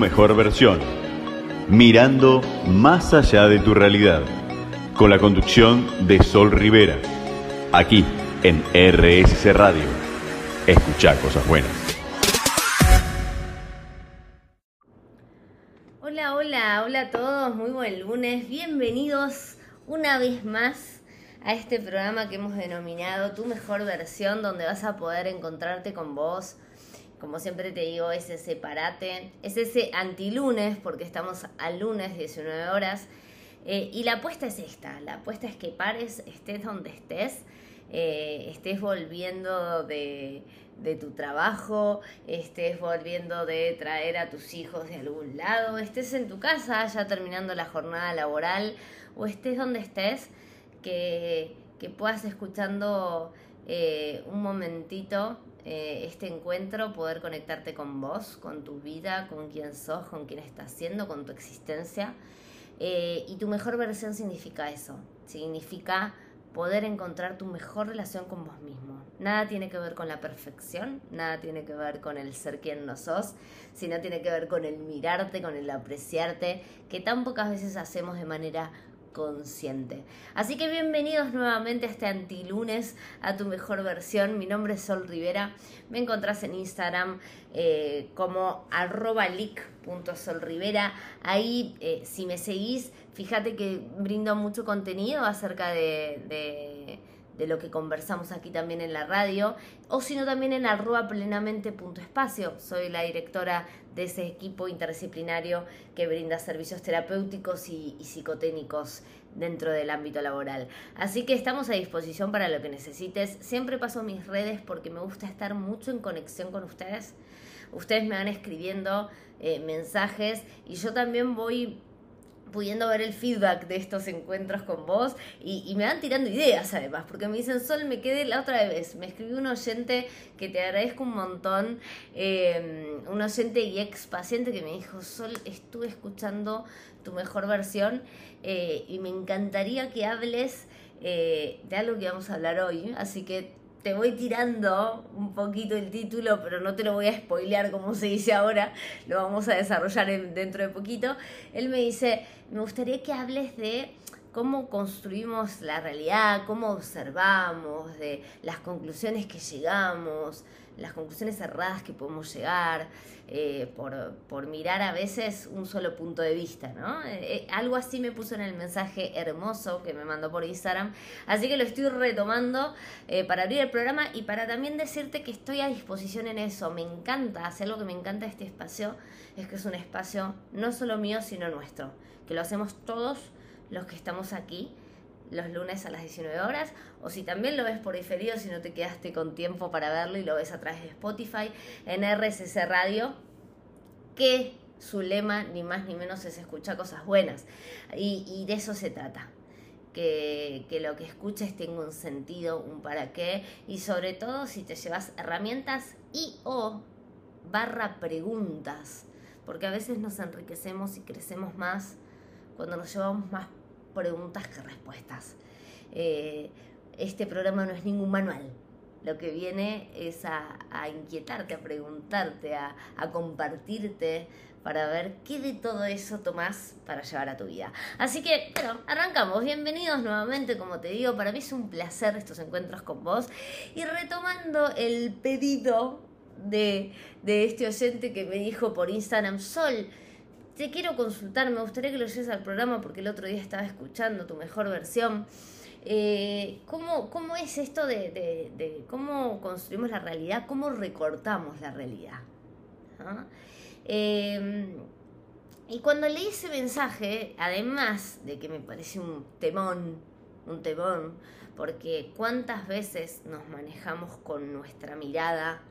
mejor versión, mirando más allá de tu realidad, con la conducción de Sol Rivera, aquí en RSC Radio. Escucha cosas buenas. Hola, hola, hola a todos, muy buen lunes, bienvenidos una vez más a este programa que hemos denominado Tu mejor versión, donde vas a poder encontrarte con vos como siempre te digo, es ese parate, es ese antilunes, porque estamos al lunes 19 horas. Eh, y la apuesta es esta, la apuesta es que pares, estés donde estés, eh, estés volviendo de, tu trabajo, estés volviendo de traer a tus hijos de algún lado, estés en tu casa ya terminando la jornada laboral, o estés donde estés, que, que puedas escuchando eh, un momentito eh, este encuentro, poder conectarte con vos, con tu vida, con quién sos, con quién estás siendo, con tu existencia. Eh, y tu mejor versión significa eso, significa poder encontrar tu mejor relación con vos mismo. Nada tiene que ver con la perfección, nada tiene que ver con el ser quien no sos, sino tiene que ver con el mirarte, con el apreciarte, que tan pocas veces hacemos de manera consciente. Así que bienvenidos nuevamente a este antilunes, a tu mejor versión. Mi nombre es Sol Rivera. Me encontrás en Instagram eh, como arroba leak.solrivera. Ahí, eh, si me seguís, fíjate que brindo mucho contenido acerca de de lo que conversamos aquí también en la radio, o sino también en arroba plenamente.espacio. Soy la directora de ese equipo interdisciplinario que brinda servicios terapéuticos y, y psicotécnicos dentro del ámbito laboral. Así que estamos a disposición para lo que necesites. Siempre paso mis redes porque me gusta estar mucho en conexión con ustedes. Ustedes me van escribiendo eh, mensajes y yo también voy pudiendo ver el feedback de estos encuentros con vos y, me van tirando ideas además, porque me dicen, Sol, me quedé la otra vez, me escribió un oyente que te agradezco un montón, em, un oyente y ex paciente que me dijo, Sol, estuve escuchando tu mejor versión eh, y me encantaría que hables eh, de algo que vamos a hablar hoy, así que te voy tirando un poquito el título, pero no te lo voy a spoilear como se dice ahora, lo vamos a desarrollar dentro de poquito. Él me dice, me gustaría que hables de cómo construimos la realidad, cómo observamos, de las conclusiones que llegamos, las conclusiones erradas que podemos llegar, eh, por, mirar a veces un solo punto de vista, ¿no? Eh, eh, algo así me puso en el mensaje hermoso que me mandó por Instagram, así que lo estoy retomando para abrir el programa y para también decirte que estoy a disposición en eso, me encanta, hacer algo que me encanta este espacio, es que es un espacio no solo mío, sino nuestro, que lo hacemos todos los que estamos aquí los lunes a las 19 horas, o si también lo ves por diferido, si no te quedaste con tiempo para verlo y lo ves a través de Spotify, en RSC Radio, que su lema ni más ni menos es escuchar cosas buenas. Y, de eso se trata. Que, que, lo que escuches tenga un sentido, un para qué, y sobre todo si te llevas herramientas y o barra preguntas, porque a veces nos enriquecemos y crecemos más cuando nos llevamos más preguntas que respuestas. Eh, este programa no es ningún manual. Lo que viene es a, inquietarte, a preguntarte, a, compartirte para ver qué de todo eso tomás para llevar a tu vida. Así que, bueno, arrancamos. Bienvenidos nuevamente, como te digo, para mí es un placer estos encuentros con vos. Y retomando el pedido de, de este oyente que me dijo por Instagram, Sol, te quiero consultar, me gustaría que lo lleves al programa porque el otro día estaba escuchando tu mejor versión. Eh, ¿cómo, ¿cómo, es esto de, cómo construimos la realidad? ¿Cómo recortamos la realidad? ¿Ah? Em, y cuando leí ese mensaje, además de que me parece un temón, un temón, porque cuántas veces nos manejamos con nuestra mirada,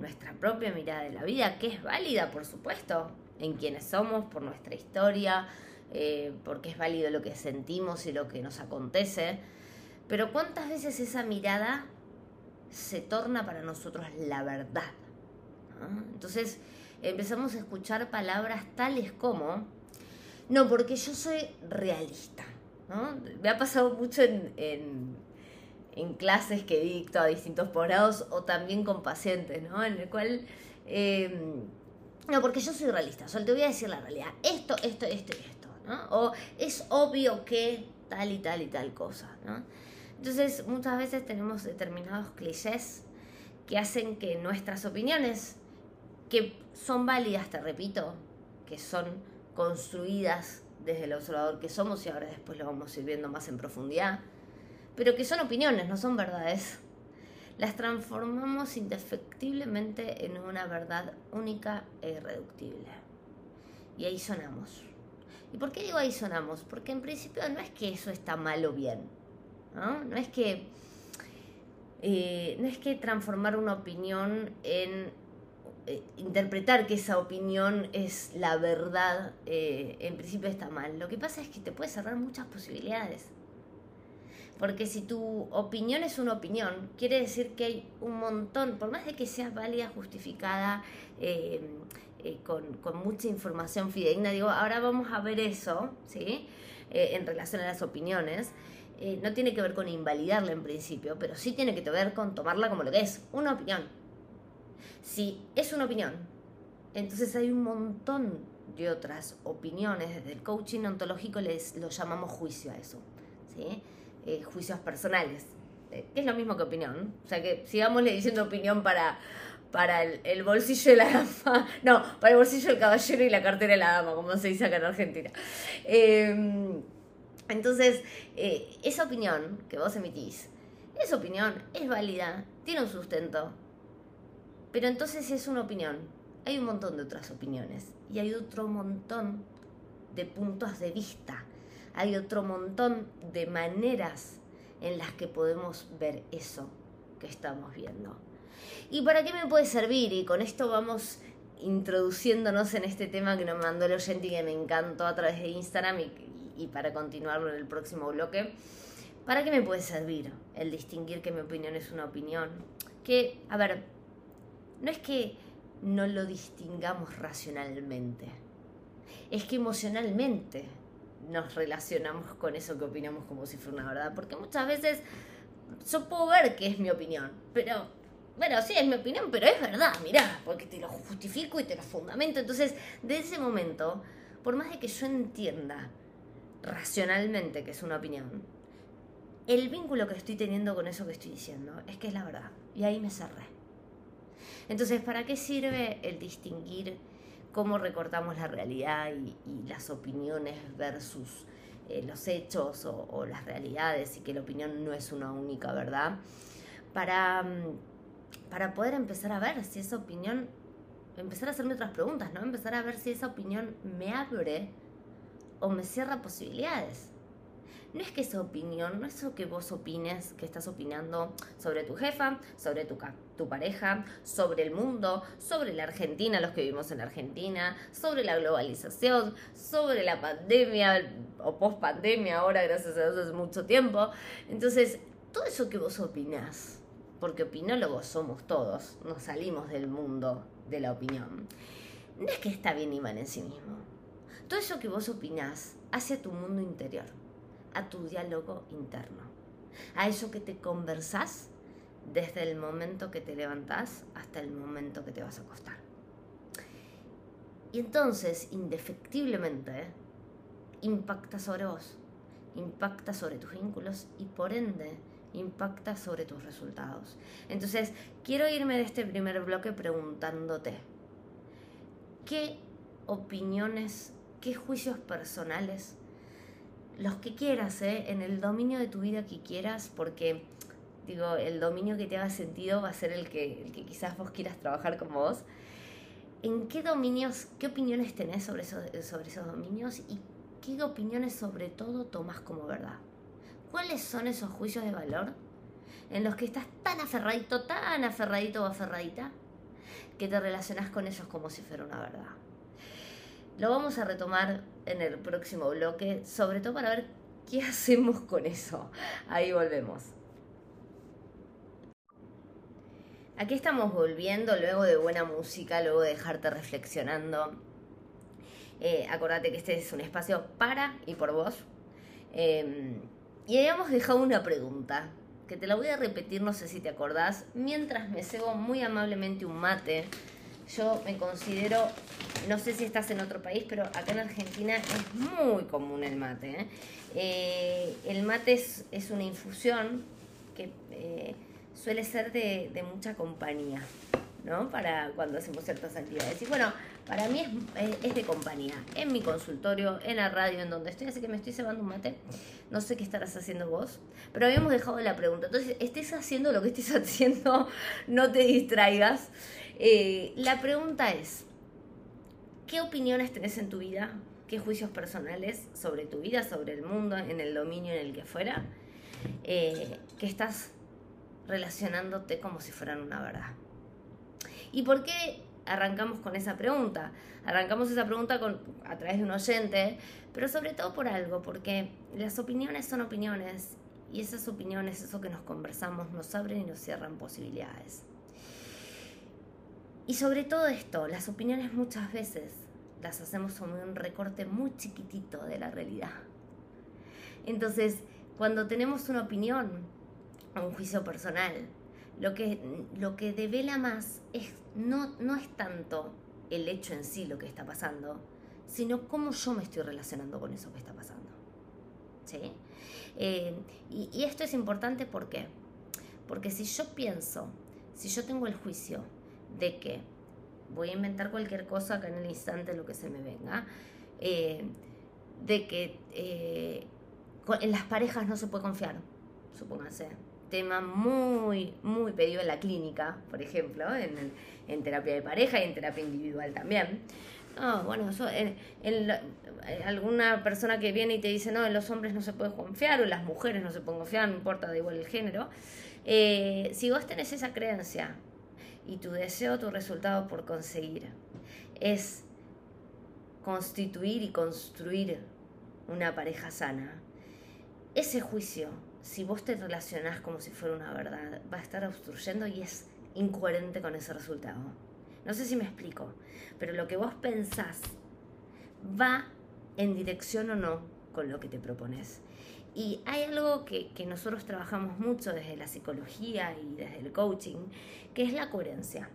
nuestra propia mirada de la vida, que es válida, por supuesto, en quienes somos, por nuestra historia, eh, porque es válido lo que sentimos y lo que nos acontece. Pero cuántas veces esa mirada se torna para nosotros la verdad. Entonces empezamos a escuchar palabras tales como, no, porque yo soy realista. Me ha pasado mucho en, en, clases que dicto a distintos posgrados o también con pacientes, ¿no? en el cual... Eh, no, porque yo soy realista, solo te voy a decir la realidad. Esto, esto, esto y esto, ¿no? O es obvio que tal y tal y tal cosa, ¿no? Entonces, muchas veces tenemos determinados clichés que hacen que nuestras opiniones, que son válidas, te repito, que son construidas desde el observador que somos y ahora después lo vamos a ir viendo más en profundidad, pero que son opiniones, no son verdades, las transformamos indefectiblemente en una verdad única e irreductible. Y ahí sonamos. ¿Y por qué digo ahí sonamos? Porque en principio no es que eso está mal o bien. No, es que. Eh, no es que transformar una opinión en eh, interpretar que esa opinión es la verdad, eh, en principio está mal. Lo que pasa es que te puede cerrar muchas posibilidades. Porque si tu opinión es una opinión, quiere decir que hay un montón, por más de que sea válida, justificada, eh, eh, con, mucha información fidedigna, digo, ahora vamos a ver eso, ¿sí? Eh, en relación a las opiniones. no tiene que ver con invalidarla en principio, pero sí tiene que ver con tomarla como lo que es, una opinión. Si es una opinión, entonces hay un montón de otras opiniones. Desde el coaching ontológico les lo llamamos juicio a eso. ¿sí? Eh, juicios personales, eh, que es lo mismo que opinión. O sea que sigámosle diciendo opinión para, para el, bolsillo de la dama, no, para el bolsillo del caballero y la cartera de la dama, como se dice acá en Argentina. Em, entonces, eh, esa opinión que vos emitís, esa opinión es válida, tiene un sustento, pero entonces es una opinión. Hay un montón de otras opiniones y hay otro montón de puntos de vista hay otro montón de maneras en las que podemos ver eso que estamos viendo. ¿Y para qué me puede servir? Y con esto vamos introduciéndonos en este tema que nos mandó el oyente y que me encantó a través de Instagram y, para continuarlo en el próximo bloque. ¿Para qué me puede servir el distinguir que mi opinión es una opinión? Que, a ver, no es que no lo distingamos racionalmente, es que emocionalmente nos relacionamos con eso que opinamos como si fuera una verdad. Porque muchas veces yo puedo ver que es mi opinión, pero bueno, sí, es mi opinión, pero es verdad, mirá, porque te lo justifico y te lo fundamento. Entonces, de ese momento, por más de que yo entienda racionalmente que es una opinión, el vínculo que estoy teniendo con eso que estoy diciendo es que es la verdad. Y ahí me cerré. Entonces, ¿para qué sirve el distinguir cómo recortamos la realidad y, las opiniones versus eh, los hechos o, las realidades y que la opinión no es una única verdad, para, mm, para poder empezar a ver si esa opinión, empezar a hacerme otras preguntas, ¿no? Empezar a ver si esa opinión me abre o me cierra posibilidades no es que esa opinión, no es eso que vos opines, que estás opinando sobre tu jefa, sobre tu, tu pareja, sobre el mundo, sobre la Argentina, los que vivimos en Argentina, sobre la globalización, sobre la pandemia o post pandemia, ahora gracias a Dios hace mucho tiempo. Entonces, todo eso que vos opinás, porque opinólogos somos todos, nos salimos del mundo de la opinión, no es que está bien y mal en sí mismo. Todo eso que vos opinás hacia tu mundo interior a tu diálogo interno, a eso que te conversás desde el momento que te levantás hasta el momento que te vas a acostar. Y entonces, indefectiblemente, impacta sobre vos, impacta sobre tus vínculos y por ende impacta sobre tus resultados. Entonces, quiero irme de este primer bloque preguntándote, ¿qué opiniones, qué juicios personales los que quieras, ¿eh? en el dominio de tu vida que quieras, porque digo, el dominio que te haga sentido va a ser el que, el que quizás vos quieras trabajar con vos. ¿En qué dominios, qué opiniones tenés sobre esos, sobre esos dominios y qué opiniones sobre todo tomas como verdad? ¿Cuáles son esos juicios de valor en los que estás tan aferradito, tan aferradito o aferradita, que te relacionas con ellos como si fuera una verdad? Lo vamos a retomar en el próximo bloque, sobre todo para ver qué hacemos con eso. Ahí volvemos. Aquí estamos volviendo luego de buena música, luego de dejarte reflexionando. Eh, acordate que este es un espacio para y por vos. Em, y habíamos dejado una pregunta, que te la voy a repetir, no sé si te acordás, mientras me cebo muy amablemente un mate yo me considero, no sé si estás en otro país, pero acá en Argentina es muy común el mate. ¿eh? Eh, el mate es, una infusión que eh, suele ser de, mucha compañía. ¿no? Para cuando hacemos ciertas actividades. Y bueno, para mí es, es, de compañía, en mi consultorio, en la radio, en donde estoy, así que me estoy cebando un mate. No sé qué estarás haciendo vos, pero habíamos dejado la pregunta. Entonces, estés haciendo lo que estés haciendo, no te distraigas. Eh, la pregunta es, ¿qué opiniones tenés en tu vida? ¿Qué juicios personales sobre tu vida, sobre el mundo, en el dominio en el que fuera? Eh, que estás relacionándote como si fueran una verdad. ¿Y por qué arrancamos con esa pregunta? Arrancamos esa pregunta con, a través de un oyente, pero sobre todo por algo, porque las opiniones son opiniones y esas opiniones, eso que nos conversamos, nos abren y nos cierran posibilidades. Y sobre todo esto, las opiniones muchas veces las hacemos como un recorte muy chiquitito de la realidad. Entonces, cuando tenemos una opinión, un juicio personal, lo que, lo que devela más es, no, no es tanto el hecho en sí lo que está pasando, sino cómo yo me estoy relacionando con eso que está pasando. ¿Sí? Eh, y, y, esto es importante ¿por qué? porque si yo pienso, si yo tengo el juicio de que voy a inventar cualquier cosa acá en el instante, lo que se me venga, eh, de que eh, en las parejas no se puede confiar, supónganse, tema muy, muy pedido en la clínica, por ejemplo, en, en terapia de pareja y en terapia individual también. No, bueno, eso, en, alguna persona que viene y te dice, no, en los hombres no se puede confiar, o en las mujeres no se pueden confiar, no importa, da igual el género. Eh, si vos tenés esa creencia y tu deseo, tu resultado por conseguir es constituir y construir una pareja sana, ese juicio si vos te relacionás como si fuera una verdad, va a estar obstruyendo y es incoherente con ese resultado. No sé si me explico, pero lo que vos pensás va en dirección o no con lo que te propones. Y hay algo que, que, nosotros trabajamos mucho desde la psicología y desde el coaching, que es la coherencia.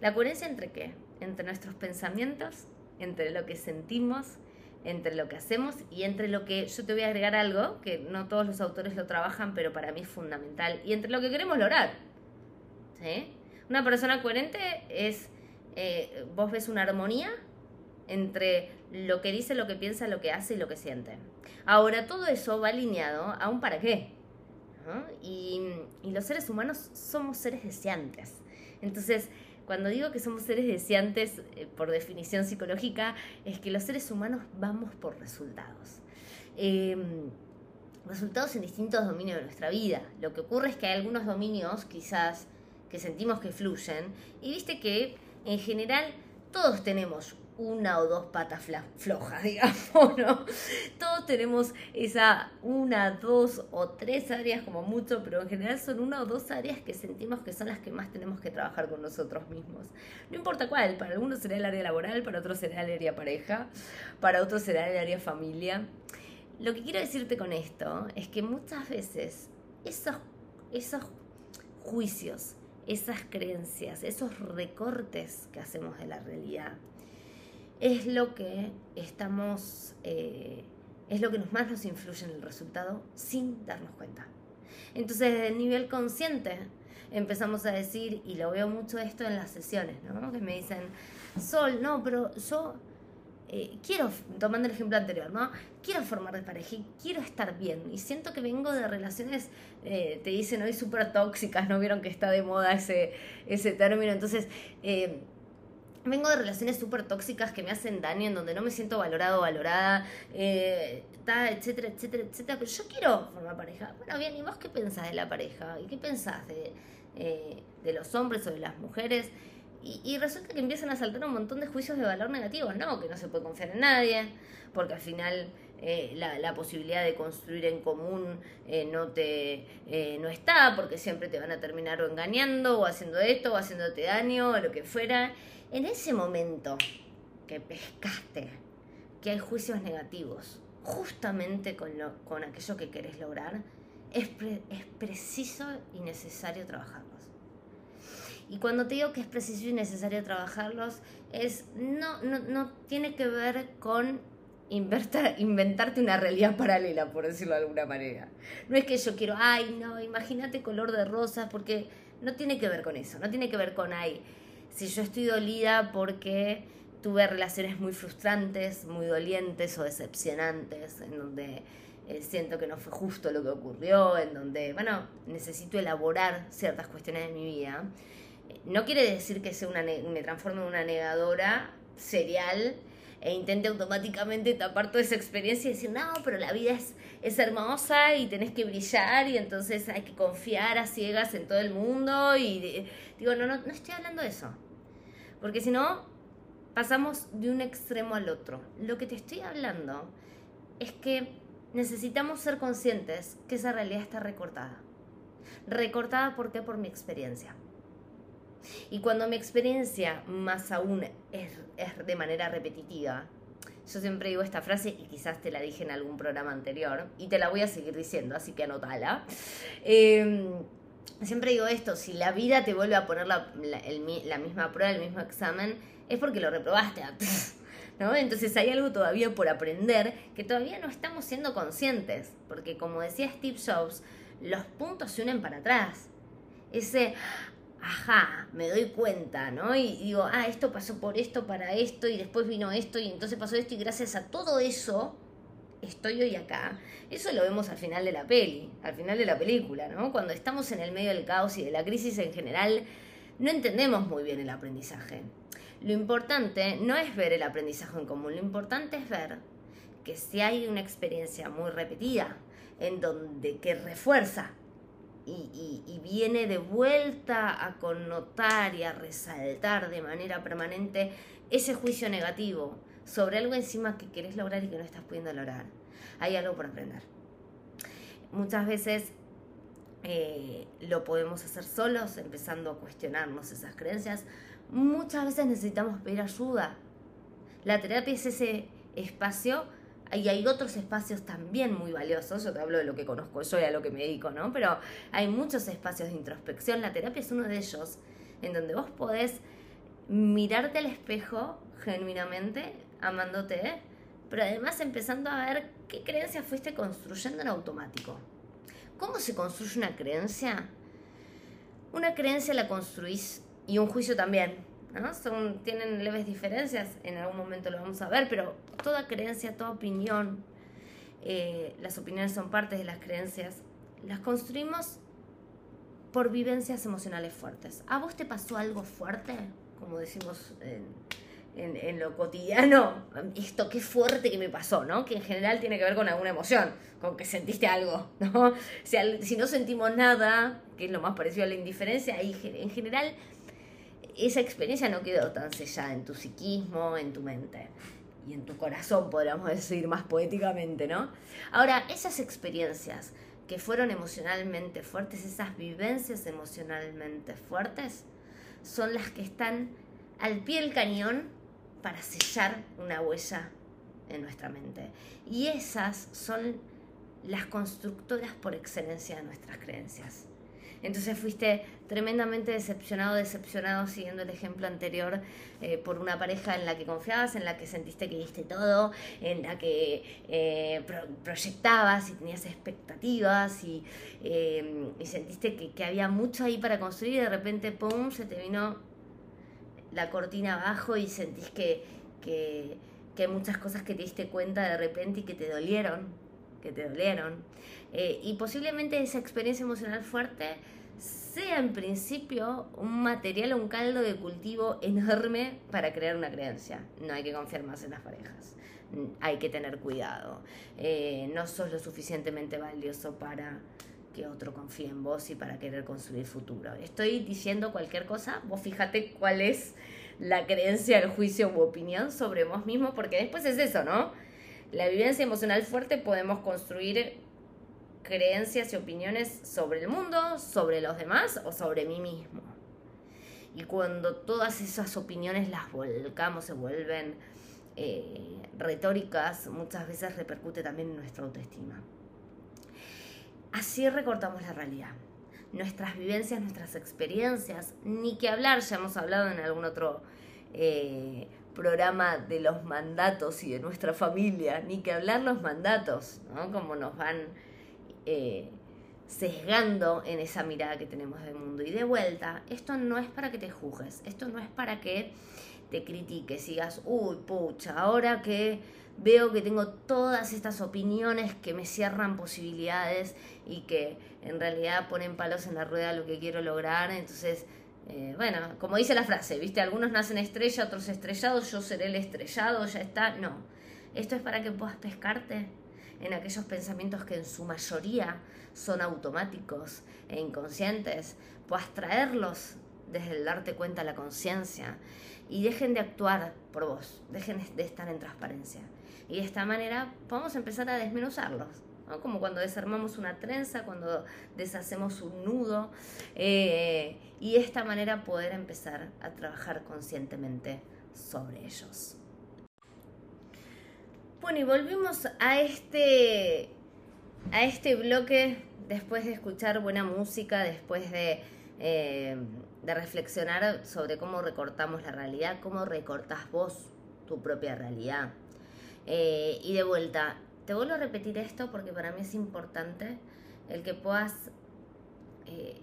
¿La coherencia entre qué? Entre nuestros pensamientos, entre lo que sentimos entre lo que hacemos y entre lo que yo te voy a agregar algo, que no todos los autores lo trabajan, pero para mí es fundamental, y entre lo que queremos lograr. ¿Sí? Una persona coherente es, eh, vos ves una armonía entre lo que dice, lo que piensa, lo que hace y lo que siente. Ahora, todo eso va alineado a un para qué. Y, los seres humanos somos seres deseantes. Entonces, cuando digo que somos seres deseantes, eh, por definición psicológica, es que los seres humanos vamos por resultados. Em, resultados en distintos dominios de nuestra vida. Lo que ocurre es que hay algunos dominios quizás que sentimos que fluyen y viste que en general todos tenemos una o dos patas flojas, digamos, ¿no? Todos tenemos esa una, dos o tres áreas como mucho, pero en general son una o dos áreas que sentimos que son las que más tenemos que trabajar con nosotros mismos. No importa cuál, para algunos será el área laboral, para otros será el área pareja, para otros será el área familia. Lo que quiero decirte con esto es que muchas veces esos, esos juicios, esas creencias, esos recortes que hacemos de la realidad, es lo que estamos, eh, es lo que más nos influye en el resultado sin darnos cuenta. Entonces, desde el nivel consciente, empezamos a decir, y lo veo mucho esto en las sesiones, ¿no? Que me dicen, Sol, no, pero yo eh, quiero, tomando el ejemplo anterior, ¿no? Quiero formar de pareja y quiero estar bien. Y siento que vengo de relaciones, eh, te dicen hoy súper tóxicas, ¿no? Vieron que está de moda ese, ese término. Entonces, vengo de relaciones súper tóxicas que me hacen daño, en donde no me siento valorado, valorada, eh, etcétera, etcétera, etcétera. Pero yo quiero formar pareja. Bueno, bien, ¿y vos qué pensás de la pareja? ¿Y qué pensás de, eh, de los hombres o de las mujeres? Y, resulta que empiezan a saltar un montón de juicios de valor negativos, ¿no? Que no se puede confiar en nadie, porque al final eh, la, la, posibilidad de construir en común eh, no, te, eh, no está, porque siempre te van a terminar o engañando, o haciendo esto, o haciéndote daño, o lo que fuera. En ese momento que pescaste que hay juicios negativos, justamente con, lo, con aquello que querés lograr, es, es preciso y necesario trabajarlos. Y cuando te digo que es preciso y necesario trabajarlos, es no, no, no tiene que ver con inventarte una realidad paralela, por decirlo de alguna manera. No es que yo quiero, ay, no, imagínate color de rosa, porque no tiene que ver con eso, no tiene que ver con, ay, si yo estoy dolida porque tuve relaciones muy frustrantes, muy dolientes o decepcionantes, en donde eh, siento que no fue justo lo que ocurrió, en donde, bueno, necesito elaborar ciertas cuestiones de mi vida. No quiere decir que sea una me transforme en una negadora serial e intente automáticamente tapar toda esa experiencia y decir, no, pero la vida es, es hermosa y tenés que brillar y entonces hay que confiar a ciegas en todo el mundo y digo, no, no, no estoy hablando de eso. Porque si no, pasamos de un extremo al otro. Lo que te estoy hablando es que necesitamos ser conscientes que esa realidad está recortada. Recortada, ¿por qué? Por mi experiencia. Y cuando mi experiencia más aún es, de manera repetitiva, yo siempre digo esta frase y quizás te la dije en algún programa anterior y te la voy a seguir diciendo, así que anótala. Em, siempre digo esto, si la vida te vuelve a poner la, la, misma prueba, el mismo examen, es porque lo reprobaste. ¿No? Entonces hay algo todavía por aprender que todavía no estamos siendo conscientes, porque como decía Steve Jobs, los puntos se unen para atrás. Ese, ajá, me doy cuenta, ¿no? Y digo, ah, esto pasó por esto, para esto, y después vino esto, y entonces pasó esto, y gracias a todo eso estoy hoy acá. Eso lo vemos al final de la peli, al final de la película, ¿no? Cuando estamos en el medio del caos y de la crisis en general, no entendemos muy bien el aprendizaje. Lo importante no es ver el aprendizaje en común, lo importante es ver que si hay una experiencia muy repetida, en donde que refuerza y, viene de vuelta a connotar y a resaltar de manera permanente ese juicio negativo sobre algo encima que querés lograr y que no estás pudiendo lograr. Hay algo por aprender. Muchas veces eh, lo podemos hacer solos, empezando a cuestionarnos esas creencias. Muchas veces necesitamos pedir ayuda. La terapia es ese espacio y hay otros espacios también muy valiosos, yo te hablo de lo que conozco yo y a lo que me dedico, ¿no? Pero hay muchos espacios de introspección, la terapia es uno de ellos, en donde vos podés mirarte al espejo genuinamente, amándote, pero además empezando a ver qué creencias fuiste construyendo en automático. ¿Cómo se construye una creencia? Una creencia la construís y un juicio también. Son, tienen leves diferencias, en algún momento lo vamos a ver, pero toda creencia, toda opinión, eh, las opiniones son partes de las creencias, las construimos por vivencias emocionales fuertes. ¿A vos te pasó algo fuerte? Como decimos en, lo cotidiano, esto qué fuerte que me pasó, ¿no? Que en general tiene que ver con alguna emoción, con que sentiste algo, ¿no? Si, si no sentimos nada, que es lo más parecido a la indiferencia, ahí en general esa experiencia no quedó tan sellada en tu psiquismo, en tu mente y en tu corazón, podríamos decir más poéticamente, ¿no? Ahora, esas experiencias que fueron emocionalmente fuertes, esas vivencias emocionalmente fuertes, son las que están al pie del cañón para sellar una huella en nuestra mente. Y esas son las constructoras por excelencia de nuestras creencias. Entonces fuiste tremendamente decepcionado, decepcionado, siguiendo el ejemplo anterior, eh, por una pareja en la que confiabas, en la que sentiste que diste todo, en la que eh, proyectabas y tenías expectativas y, eh, sentiste que, había mucho ahí para construir y de repente, ¡pum!, se te vino la cortina abajo y sentís que, que, que hay muchas cosas que te diste cuenta de repente y que te dolieron, que te dolieron. Eh, y posiblemente esa experiencia emocional fuerte sea en principio un material o un caldo de cultivo enorme para crear una creencia. No hay que confiar más en las parejas. Hay que tener cuidado. Eh, no sos lo suficientemente valioso para que otro confíe en vos y para querer construir futuro. Estoy diciendo cualquier cosa, vos fíjate cuál es la creencia, el juicio u opinión sobre vos mismo, porque después es eso, ¿no? La vivencia emocional fuerte podemos construir creencias y opiniones sobre el mundo, sobre los demás o sobre mí mismo. Y cuando todas esas opiniones las volcamos, se vuelven eh, retóricas, muchas veces repercute también en nuestra autoestima. Así recortamos la realidad. nuestras vivencias, nuestras experiencias, ni que hablar, ya hemos hablado en algún otro eh, programa de los mandatos y de nuestra familia, ni que hablar los mandatos, ¿no? Como nos van eh, sesgando en esa mirada que tenemos del mundo. Y de vuelta, esto no es para que te juzgues, esto no es para que te critiques, sigas, uy, pucha, ahora que veo que tengo todas estas opiniones que me cierran posibilidades y que en realidad ponen palos en la rueda lo que quiero lograr, entonces... Eh, bueno, como dice la frase, ¿viste? Algunos nacen estrella, otros estrellados, yo seré el estrellado, ya está. No, esto es para que puedas pescarte en aquellos pensamientos que en su mayoría son automáticos e inconscientes, puedas traerlos desde el darte cuenta la conciencia y dejen de actuar por vos, dejen de estar en transparencia. Y de esta manera podemos empezar a desmenuzarlos, como cuando desarmamos una trenza, cuando deshacemos un nudo, eh, y de esta manera poder empezar a trabajar conscientemente sobre ellos. Bueno, y volvimos a este, a este bloque después de escuchar buena música, después de, eh, de reflexionar sobre cómo recortamos la realidad, cómo recortas vos tu propia realidad. Eh, y de vuelta, te vuelvo a repetir esto porque para mí es importante el que puedas eh,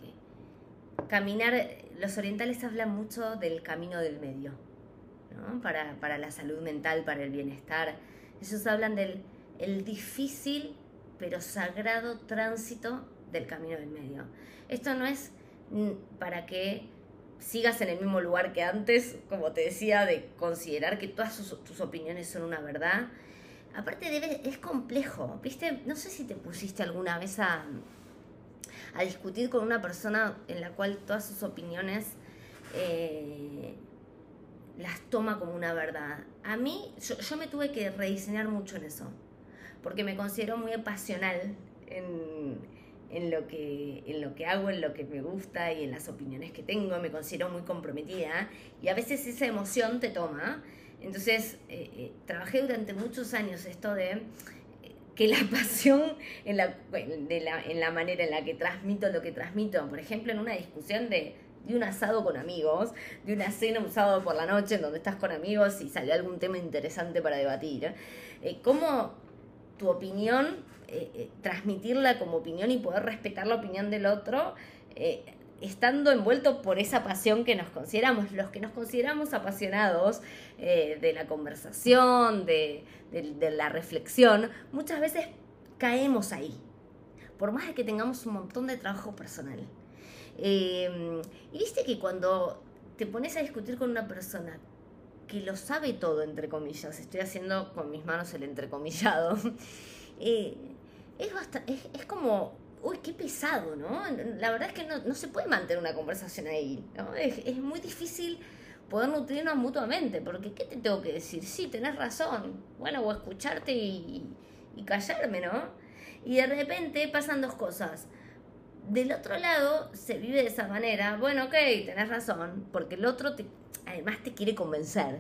caminar. Los orientales hablan mucho del camino del medio, ¿no? para, para, la salud mental, para el bienestar. Ellos hablan del el difícil pero sagrado tránsito del camino del medio. Esto no es para que sigas en el mismo lugar que antes, como te decía, de considerar que todas tus opiniones son una verdad. Aparte debe, es complejo, ¿viste? No sé si te pusiste alguna vez a, a discutir con una persona en la cual todas sus opiniones eh, las toma como una verdad. A mí, yo, me tuve que rediseñar mucho en eso, porque me considero muy pasional en, en lo, que, en lo que hago, en lo que me gusta y en las opiniones que tengo, me considero muy comprometida y a veces esa emoción te toma. Entonces, eh, eh, trabajé durante muchos años esto de eh, que la pasión en la, de la, en la manera en la que transmito lo que transmito, por ejemplo, en una discusión de, de un asado con amigos, de una cena un sábado por la noche en donde estás con amigos y sale algún tema interesante para debatir, eh, cómo tu opinión eh, eh, transmitirla como opinión y poder respetar la opinión del otro, eh, estando envuelto por esa pasión que nos consideramos, los que nos consideramos apasionados de la conversación, de, la reflexión, muchas veces caemos ahí, por más de que tengamos un montón de trabajo personal. y viste que cuando te pones a discutir con una persona que lo sabe todo, entre comillas, estoy haciendo con mis manos el entrecomillado, es, bastante, es, como, uy, qué pesado, ¿no? La verdad es que no, se puede mantener una conversación ahí, ¿no? Es, muy difícil poder nutrirnos mutuamente, porque ¿qué te tengo que decir? Sí, tenés razón, bueno, o escucharte y, callarme, ¿no? Y de repente pasan dos cosas. Del otro lado se vive de esa manera, bueno, ok, tenés razón, porque el otro además te quiere convencer.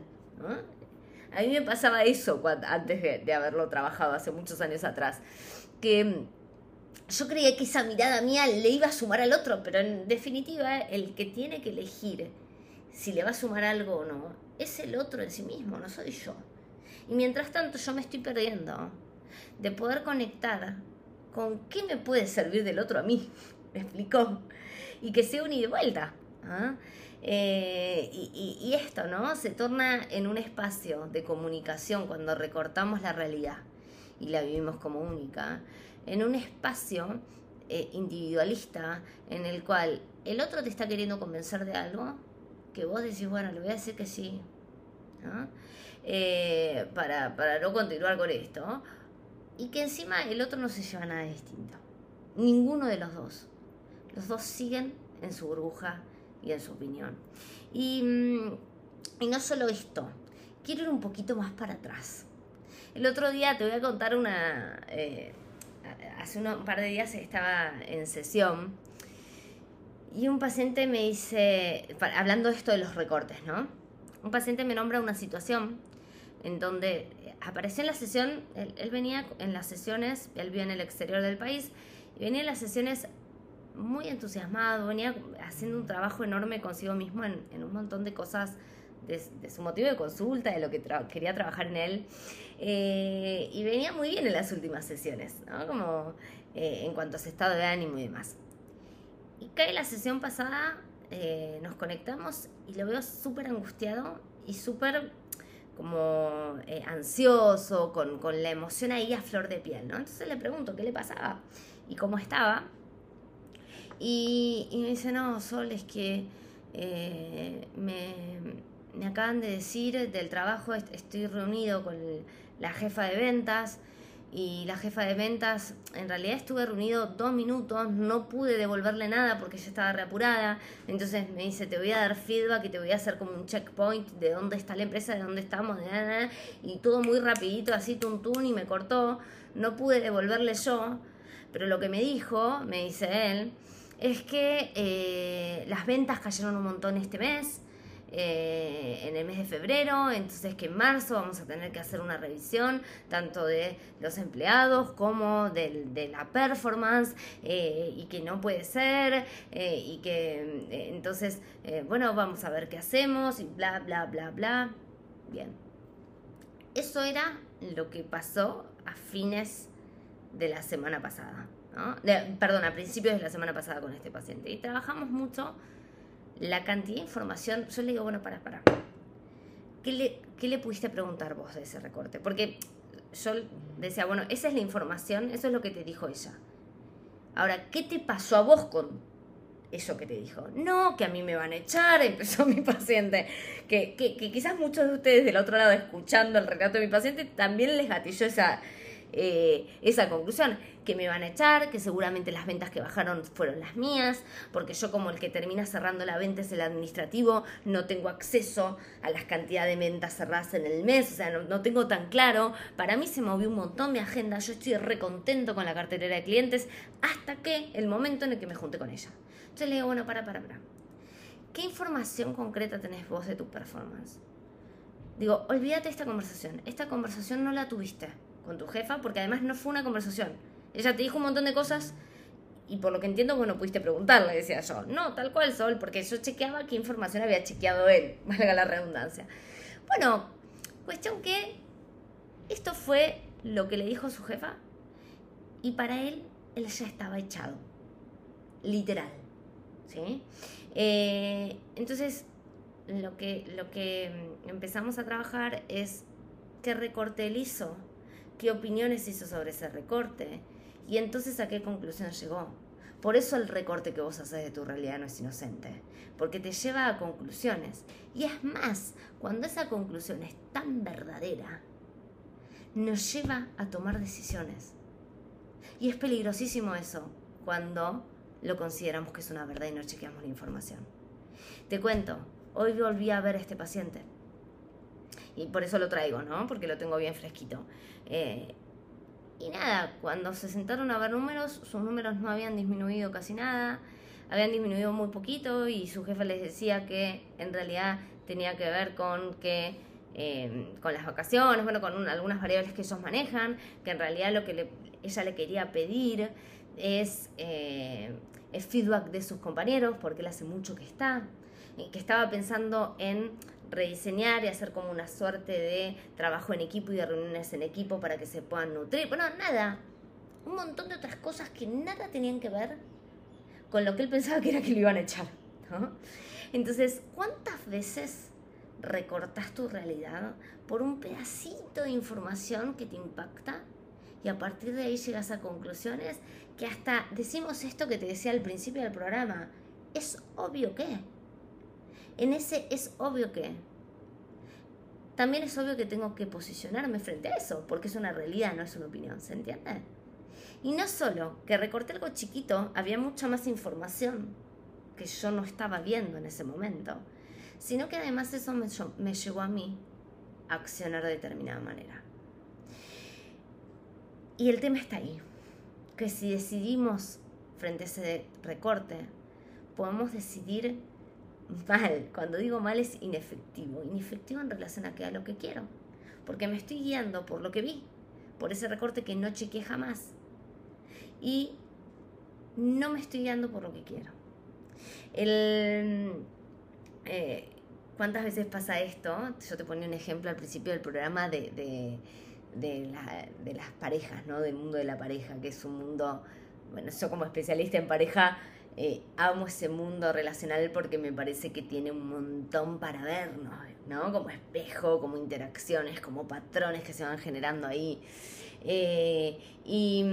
A mí me pasaba eso antes de, haberlo trabajado hace muchos años atrás, que mm, yo creía que esa mirada mía le iba a sumar al otro, pero en definitiva el que tiene que elegir si le va a sumar algo o no es el otro en sí mismo, no soy yo. Y mientras tanto yo me estoy perdiendo de poder conectar con qué me puede servir del otro a mí, ¿me explicó? Y que sea un y de vuelta. ¿ah? Eh, y, esto, ¿no? Se torna en un espacio de comunicación cuando recortamos la realidad y la vivimos como única, en un espacio eh, individualista en el cual el otro te está queriendo convencer de algo, que vos decís, bueno, le voy a decir que sí, eh, para, para no continuar con esto, y que encima el otro no se lleva nada distinto. Ninguno de los dos. Los dos siguen en su burbuja y en su opinión. Y, mm, y no solo esto, quiero ir un poquito más para atrás. El otro día te voy a contar una... Eh, hace un par de días estaba en sesión y un paciente me dice, hablando de esto de los recortes, ¿no? Un paciente me nombra una situación en donde apareció en la sesión, él, venía en las sesiones, él vive en el exterior del país, y venía en las sesiones muy entusiasmado, venía haciendo un trabajo enorme consigo mismo en, un montón de cosas de, su motivo de consulta, de lo que quería trabajar en él. Eh, y venía muy bien en las últimas sesiones, ¿no? Como eh, en cuanto a su estado de ánimo y demás. Y cae la sesión pasada, eh, nos conectamos y lo veo súper angustiado y súper como ansioso, con, con, la emoción ahí a flor de piel, ¿no? Entonces le pregunto qué le pasaba y cómo estaba. Y, me dice, no, Sol, es que eh, me, acaban de decir del trabajo, estoy reunido con la jefa de ventas y la jefa de ventas, en realidad estuve reunido dos minutos, no pude devolverle nada porque ella estaba reapurada, entonces me dice, te voy a dar feedback y te voy a hacer como un checkpoint de dónde está la empresa, de dónde estamos, de nada, y todo muy rapidito, así tuntún y me cortó, no pude devolverle yo, pero lo que me dijo, me dice él, es que eh, las ventas cayeron un montón este mes, eh, en el mes de febrero, entonces que en marzo vamos a tener que hacer una revisión tanto de los empleados como de, la performance eh, y que no puede ser y que entonces, bueno, vamos a ver qué hacemos y bla, bla, bla, bla. Bien. Eso era lo que pasó a fines de la semana pasada perdón, a principios de la semana pasada con este paciente. Y trabajamos mucho la cantidad de información. Yo le digo, bueno, para, para. ¿Qué le, ¿Qué le pudiste preguntar vos de ese recorte? Porque yo decía, bueno, esa es la información, eso es lo que te dijo ella. Ahora, ¿qué te pasó a vos con eso que te dijo? No, que a mí me van a echar, empezó mi paciente. Que, que, que quizás muchos de ustedes del otro lado escuchando el relato de mi paciente también les gatilló esa, eh, esa conclusión, que me van a echar, que seguramente las ventas que bajaron fueron las mías, porque yo como el que termina cerrando la venta es el administrativo, no tengo acceso a las cantidades de ventas cerradas en el mes, o sea, no, tengo tan claro. Para mí se movió un montón mi agenda, yo estoy recontento con la cartera de clientes, hasta que el momento en el que me junte con ella. Entonces le digo, bueno, para, para, para. ¿Qué información concreta tenés vos de tu performance? Digo, olvídate esta conversación. Esta conversación no la tuviste con tu jefa, porque además no fue una conversación. Ella te dijo un montón de cosas y por lo que entiendo, bueno, pudiste preguntarle, decía yo. No, tal cual, Sol, porque yo chequeaba qué información había chequeado él, valga la redundancia. Bueno, cuestión que esto fue lo que le dijo su jefa y para él, él ya estaba echado. Literal. ¿Sí? Eh, entonces, lo que, lo que empezamos a trabajar es qué recorte él hizo qué opiniones hizo sobre ese recorte y entonces a qué conclusión llegó. Por eso el recorte que vos haces de tu realidad no es inocente, porque te lleva a conclusiones. Y es más, cuando esa conclusión es tan verdadera, nos lleva a tomar decisiones. Y es peligrosísimo eso cuando lo consideramos que es una verdad y no chequeamos la información. Te cuento, hoy volví a ver a este paciente y por eso lo traigo, ¿no? Porque lo tengo bien fresquito. Eh, y nada, cuando se sentaron a ver números, sus números no habían disminuido casi nada, habían disminuido muy poquito y su jefe les decía que en realidad tenía que ver con que eh, con las vacaciones, bueno, con algunas variables que ellos manejan, que en realidad lo que ella le quería pedir es, eh, es feedback de sus compañeros, porque él hace mucho que está, que estaba pensando en rediseñar y hacer como una suerte de trabajo en equipo y de reuniones en equipo para que se puedan nutrir. Bueno, nada. Un montón de otras cosas que nada tenían que ver con lo que él pensaba que era que lo iban a echar. Entonces, ¿cuántas veces recortas tu realidad por un pedacito de información que te impacta? Y a partir de ahí llegas a conclusiones que hasta decimos esto que te decía al principio del programa. Es obvio que en ese es obvio que también es obvio que tengo que posicionarme frente a eso, porque es una realidad, no es una opinión, ¿se entiende? Y no solo que recorté algo chiquito, había mucha más información que yo no estaba viendo en ese momento, sino que además eso me, me llevó a mí a accionar de determinada manera. Y el tema está ahí, que si decidimos frente a ese recorte, podemos decidir mal. Cuando digo mal es inefectivo. Inefectivo en relación a, que, a lo que quiero. Porque me estoy guiando por lo que vi. Por ese recorte que no chequeé jamás. Y no me estoy guiando por lo que quiero. El, eh, ¿Cuántas veces pasa esto? Yo te ponía un ejemplo al principio del programa de, de, las parejas, ¿no? Del mundo de la pareja, que es un mundo, bueno, yo como especialista en pareja eh, amo ese mundo relacional porque me parece que tiene un montón para vernos, ¿no? Como espejo, como interacciones, como patrones que se van generando ahí. Eh, y,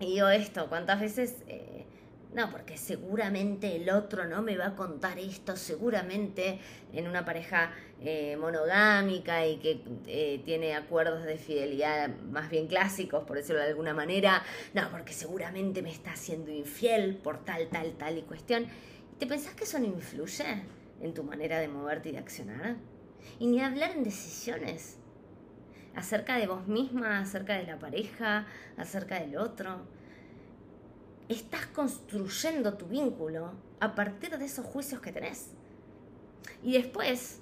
y, digo esto, ¿cuántas veces... Eh, no, porque seguramente el otro no me va a contar esto, seguramente en una pareja eh, monogámica y que eh, tiene acuerdos de fidelidad más bien clásicos, por decirlo de alguna manera, no, porque seguramente me está haciendo infiel por tal, tal, tal y cuestión. ¿Te pensás que eso no influye en tu manera de moverte y de accionar? Y ni hablar en decisiones acerca de vos misma, acerca de la pareja, acerca del otro estás construyendo tu vínculo a partir de esos juicios que tenés. Y después,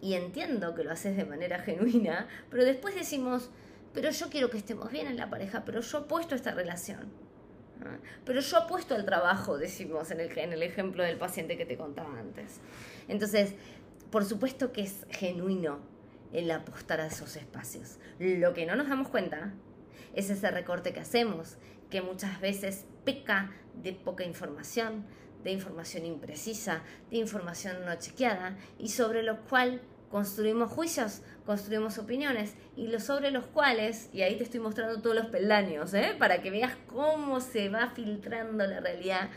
y entiendo que lo haces de manera genuina, pero después decimos, pero yo quiero que estemos bien en la pareja, pero yo apuesto a esta relación. Pero yo apuesto al trabajo, decimos en el, en el ejemplo del paciente que te contaba antes. Entonces, por supuesto que es genuino el apostar a esos espacios. Lo que no nos damos cuenta es ese recorte que hacemos, que muchas veces peca de poca información, de información imprecisa, de información no chequeada y sobre lo cual construimos juicios, construimos opiniones y lo sobre los cuales, y ahí te estoy mostrando todos los peldaños, ¿eh? para que veas cómo se va filtrando la realidad.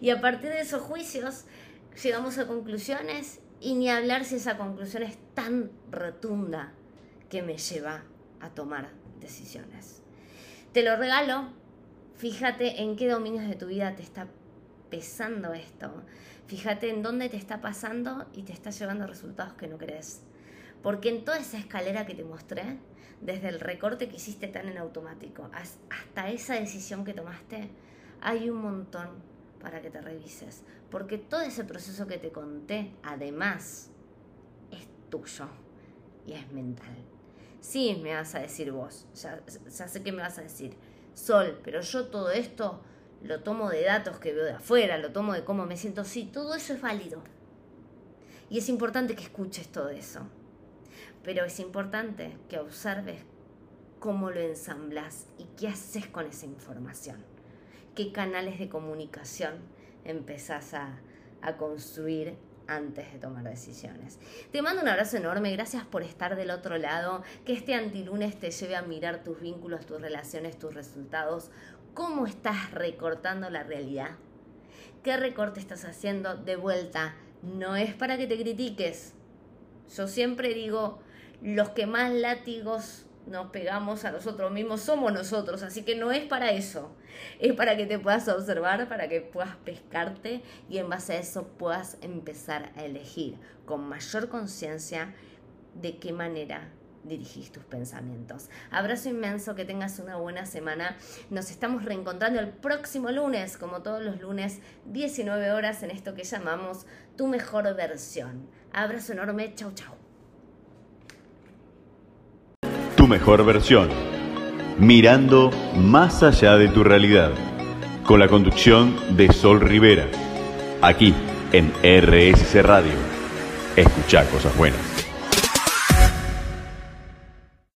Y a partir de esos juicios llegamos a conclusiones y ni hablar si esa conclusión es tan rotunda que me lleva a tomar decisiones. Te lo regalo Fíjate en qué dominios de tu vida te está pesando esto. Fíjate en dónde te está pasando y te está llevando resultados que no crees. Porque en toda esa escalera que te mostré, desde el recorte que hiciste tan en automático hasta esa decisión que tomaste, hay un montón para que te revises. Porque todo ese proceso que te conté, además, es tuyo y es mental. Sí, me vas a decir vos, ya, sé que me vas a decir Sol, pero yo todo esto lo tomo de datos que veo de afuera, lo tomo de cómo me siento. Sí, todo eso es válido. Y es importante que escuches todo eso. Pero es importante que observes cómo lo ensamblas y qué haces con esa información. Qué canales de comunicación empezás a, a construir antes de tomar decisiones. Te mando un abrazo enorme, gracias por estar del otro lado, que este antilunes te lleve a mirar tus vínculos, tus relaciones, tus resultados, cómo estás recortando la realidad, qué recorte estás haciendo de vuelta, no es para que te critiques. Yo siempre digo, los que más látigos nos pegamos a nosotros mismos, somos nosotros, así que no es para eso, es para que te puedas observar, para que puedas pescarte y en base a eso puedas empezar a elegir con mayor conciencia de qué manera dirigís tus pensamientos. Abrazo inmenso, que tengas una buena semana. Nos estamos reencontrando el próximo lunes, como todos los lunes, 19 horas en esto que llamamos tu mejor versión. Abrazo enorme, chau chau mejor versión, mirando más allá de tu realidad, con la conducción de Sol Rivera, aquí en RSC Radio. Escucha cosas buenas.